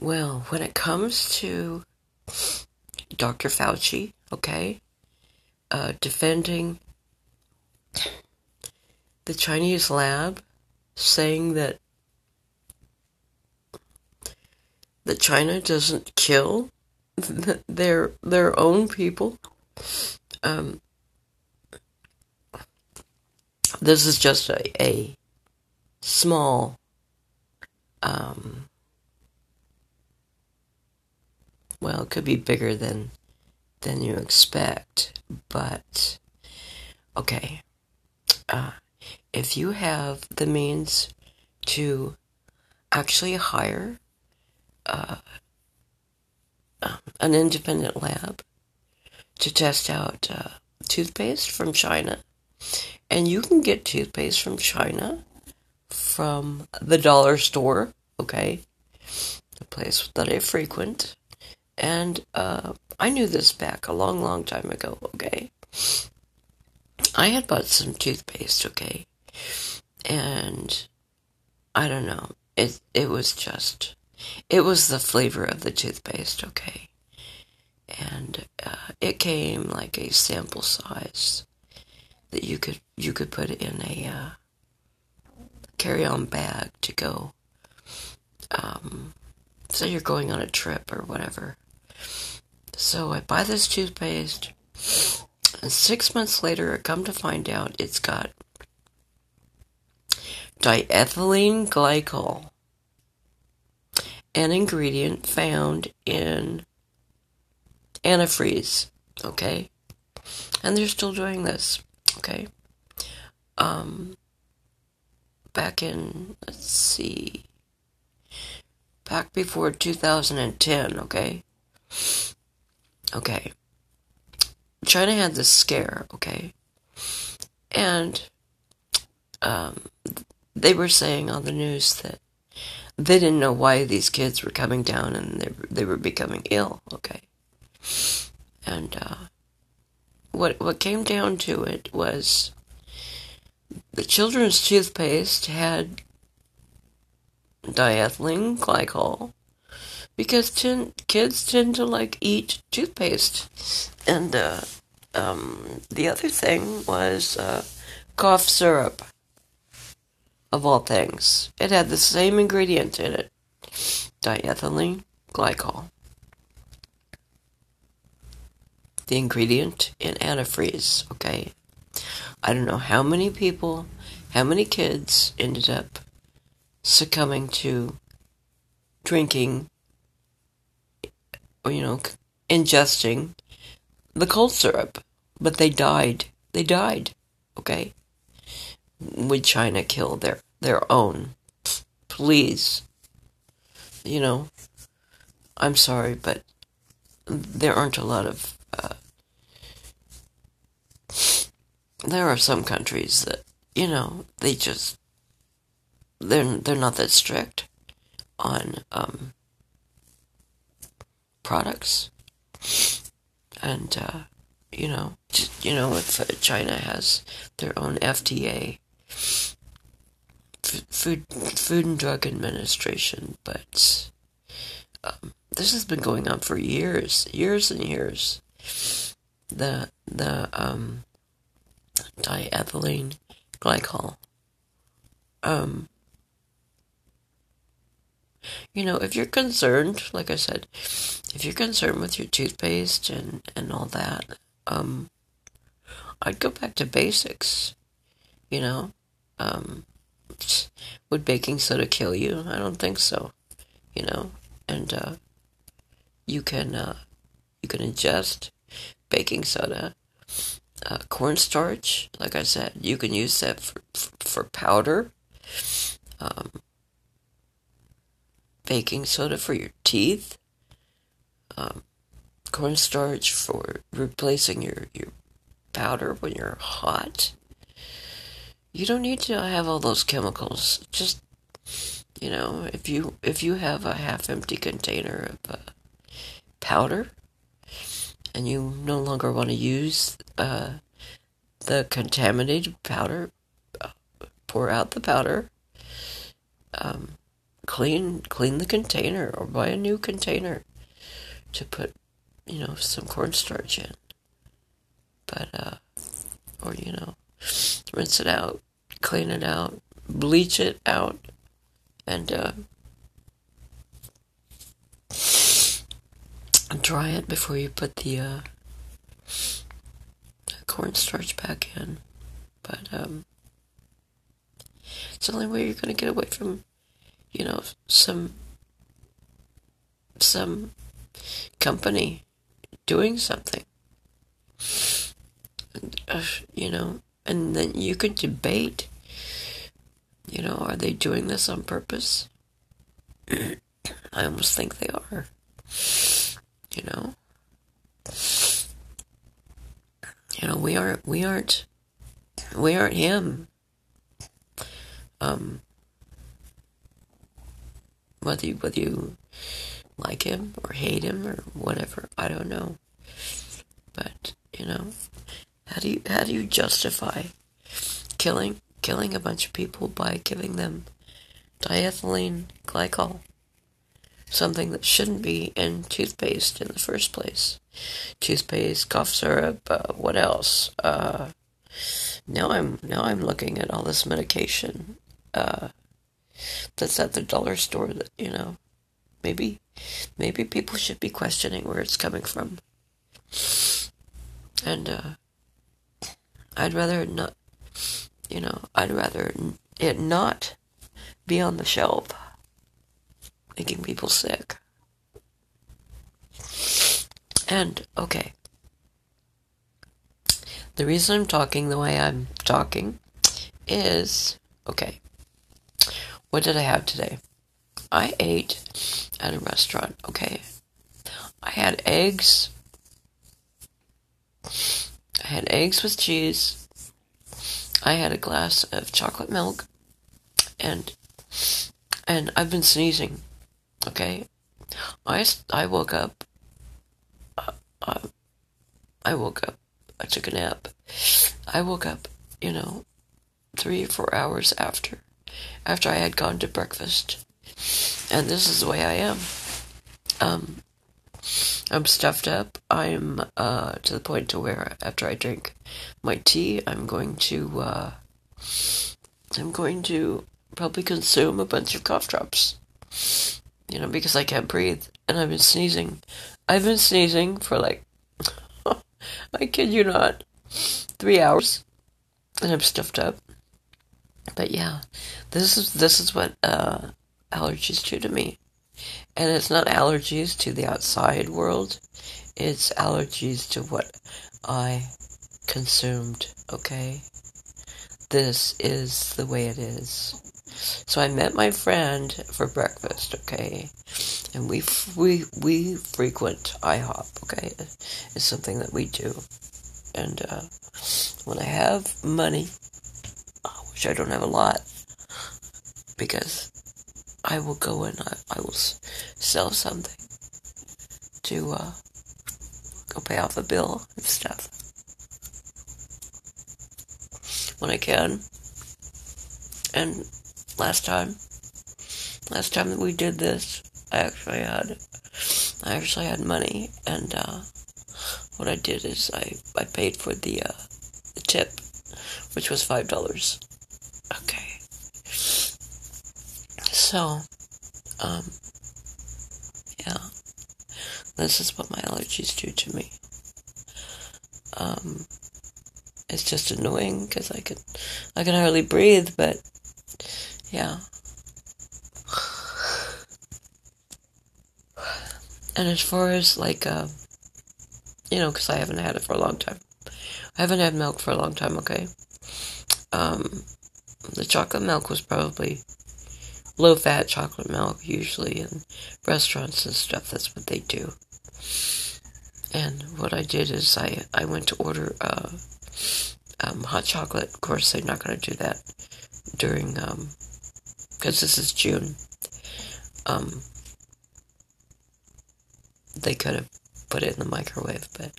Well, when it comes to Dr. Fauci, okay, uh, defending the Chinese lab, saying that that China doesn't kill their their own people. Um, this is just a, a small um, well, it could be bigger than than you expect, but okay. Uh, if you have the means to actually hire uh, um, an independent lab to test out uh, toothpaste from China, and you can get toothpaste from China from the dollar store, okay, the place that I frequent, and uh, I knew this back a long, long time ago, okay? I had bought some toothpaste, okay? And I don't know. It it was just it was the flavor of the toothpaste, okay? And uh, it came like a sample size that you could you could put in a uh, carry-on bag to go. Um, say you're going on a trip or whatever, so I buy this toothpaste, and six months later, I come to find out it's got diethylene glycol, an ingredient found in antifreeze. Okay, and they're still doing this. Okay, um, back in let's see, back before 2010. Okay Okay. China had this scare, okay? And um, they were saying on the news that they didn't know why these kids were coming down and they, they were becoming ill, okay? And uh, what, what came down to it was the children's toothpaste had diethylene glycol because ten, kids tend to like eat toothpaste. And uh, um, the other thing was uh, cough syrup, of all things. It had the same ingredient in it diethylene glycol. The ingredient in antifreeze, okay? I don't know how many people, how many kids ended up succumbing to drinking you know, ingesting the cold syrup, but they died. They died. Okay? Would China kill their, their own? Please. You know, I'm sorry, but there aren't a lot of. Uh, there are some countries that, you know, they just. They're, they're not that strict on um, products. And, uh, you know, you know, if uh, China has their own FDA, Food, Food and Drug Administration, but um, this has been going on for years, years and years. The the um, diethylene glycol. Um, you know, if you're concerned, like I said, if you're concerned with your toothpaste and, and all that, um, I'd go back to basics. You know, um, would baking soda kill you? I don't think so. You know, and uh, you can uh, you can ingest baking soda, uh, cornstarch. Like I said, you can use that for for powder. Um, baking soda for your teeth, um, cornstarch for replacing your, your powder when you're hot. You don't need to have all those chemicals. Just you know, if you if you have a half empty container of uh, powder and you no longer want to use uh, the contaminated powder, uh, pour out the powder. Um, clean clean the container or buy a new container to put, you know, some cornstarch in. But uh or you know, rinse it out, clean it out, bleach it out, and uh, dry it before you put the uh, cornstarch back in. But um, it's the only way you're going to get away from, you know, some some company doing something. And, uh, you know, and then you could debate, you know, are they doing this on purpose? I almost think they are. You know? You know, we aren't we aren't we aren't him. Um whether you whether you like him or hate him or whatever, I don't know. But, you know, how do you how do you justify killing killing a bunch of people by giving them diethylene glycol? Something that shouldn't be in toothpaste in the first place. Toothpaste, cough syrup, uh, what else? Uh, now I'm now I'm looking at all this medication uh, that's at the dollar store that you know maybe maybe people should be questioning where it's coming from and uh, I'd rather not, you know, I'd rather it not be on the shelf, making people sick. And, okay. The reason I'm talking the way I'm talking is, okay, what did I have today? I ate at a restaurant, okay? I had eggs I had eggs with cheese. I had a glass of chocolate milk, and and I've been sneezing. Okay, I I woke up. Uh, uh, I woke up. I took a nap. I woke up. You know, three or four hours after after I had gone to breakfast, and this is the way I am. Um, I'm stuffed up. I'm uh, to the point to where after I drink my tea, I'm going to uh, I'm going to probably consume a bunch of cough drops. You know, because I can't breathe and I've been sneezing. I've been sneezing for like I kid you not, three hours, and I'm stuffed up. But yeah, this is this is what uh, allergies do to me. And it's not allergies to the outside world, it's allergies to what I consumed, okay? This is the way it is. So I met my friend for breakfast, okay? And we we we frequent IHOP, okay? It's something that we do. And uh, when I have money, which I don't have a lot, because I will go and I, I will sell something to uh, go pay off a bill and stuff when I can. And last time, last time that we did this, I actually had, I actually had money, and uh, what I did is I I paid for the uh, the tip, which was five dollars. Okay. So, um, yeah, this is what my allergies do to me. Um, it's just annoying because I can, I can hardly breathe, but yeah. And as far as like, uh, you know, because I haven't had it for a long time. I haven't had milk for a long time, okay? Um, the chocolate milk was probably low fat chocolate milk, usually in restaurants and stuff. That's what they do. And what I did is I, I went to order uh, um, hot chocolate. Of course, they're not going to do that during, because um, this is June. Um, they could have put it in the microwave, but,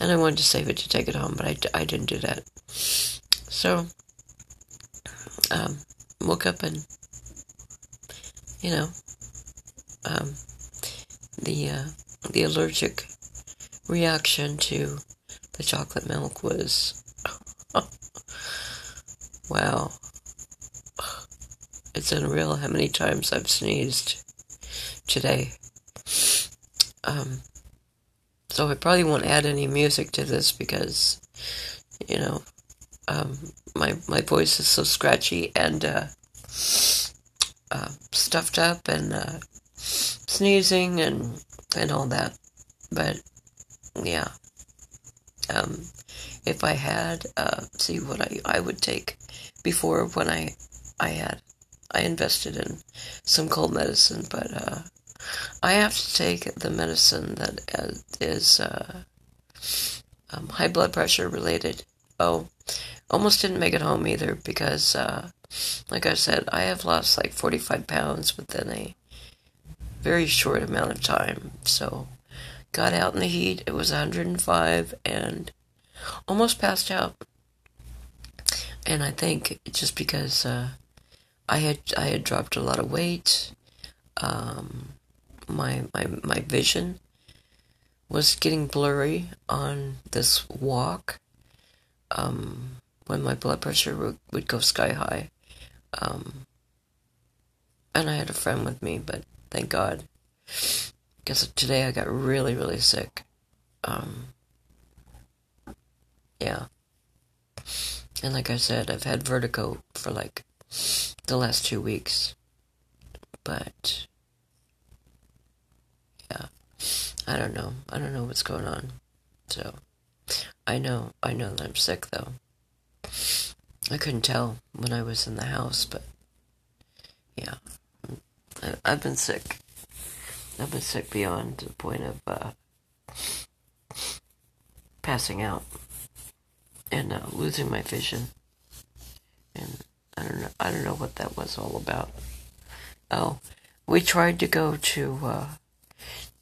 and I wanted to save it to take it home, but I, I didn't do that. So, um, woke up and you know, um, the uh, the allergic reaction to the chocolate milk was wow. It's unreal how many times I've sneezed today. Um, so I probably won't add any music to this because, you know, um, my my voice is so scratchy and uh, uh, stuffed up and uh, sneezing and and all that. But yeah, um, if I had uh, see what I I would take before when I I had I invested in some cold medicine, but uh, I have to take the medicine that is uh, um, high blood pressure related. Oh, almost didn't make it home either because, uh, like I said, I have lost like 45 pounds within a very short amount of time. So, got out in the heat. It was 105 and almost passed out. And I think just because uh, I had I had dropped a lot of weight, um, my my my vision was getting blurry on this walk. Um, when my blood pressure would, would go sky high. Um, and I had a friend with me, but thank God. Because today I got really, really sick. Um, yeah. And like I said, I've had vertigo for like the last two weeks. But, yeah. I don't know. I don't know what's going on. So, I know, I know that I'm sick though. I couldn't tell when I was in the house, but yeah, I, have been sick. I've been sick beyond the point of uh, passing out and uh, losing my vision. And I don't know. I don't know what that was all about. Oh, we tried to go to uh,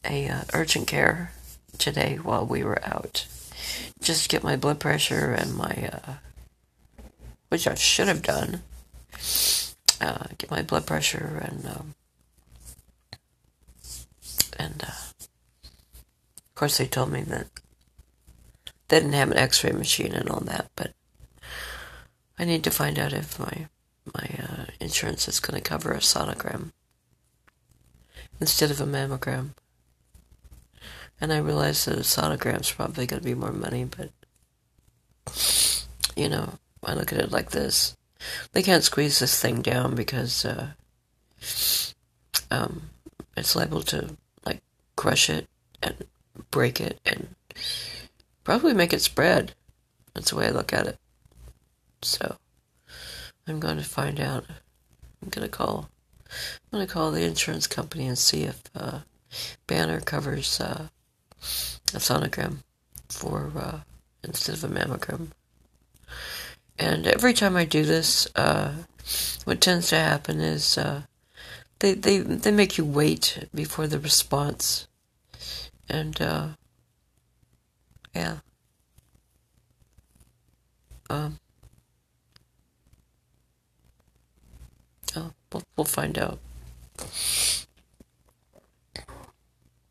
a uh, urgent care today while we were out, just to get my blood pressure and my uh, which I should have done. Uh, get my blood pressure and um, and uh, of course they told me that they didn't have an X-ray machine and all that, but I need to find out if my my uh, insurance is going to cover a sonogram instead of a mammogram. And I realize that a sonogram's probably going to be more money, but you know, I look at it like this. They can't squeeze this thing down because uh, um, it's liable to like crush it and break it and probably make it spread. That's the way I look at it. So I'm going to find out. I'm going to call. I'm going to call the insurance company and see if uh, Banner covers uh, a sonogram for uh, instead of a mammogram. And every time I do this, uh, what tends to happen is uh, they they they make you wait before the response, and uh, yeah, um, oh, we'll, we'll find out.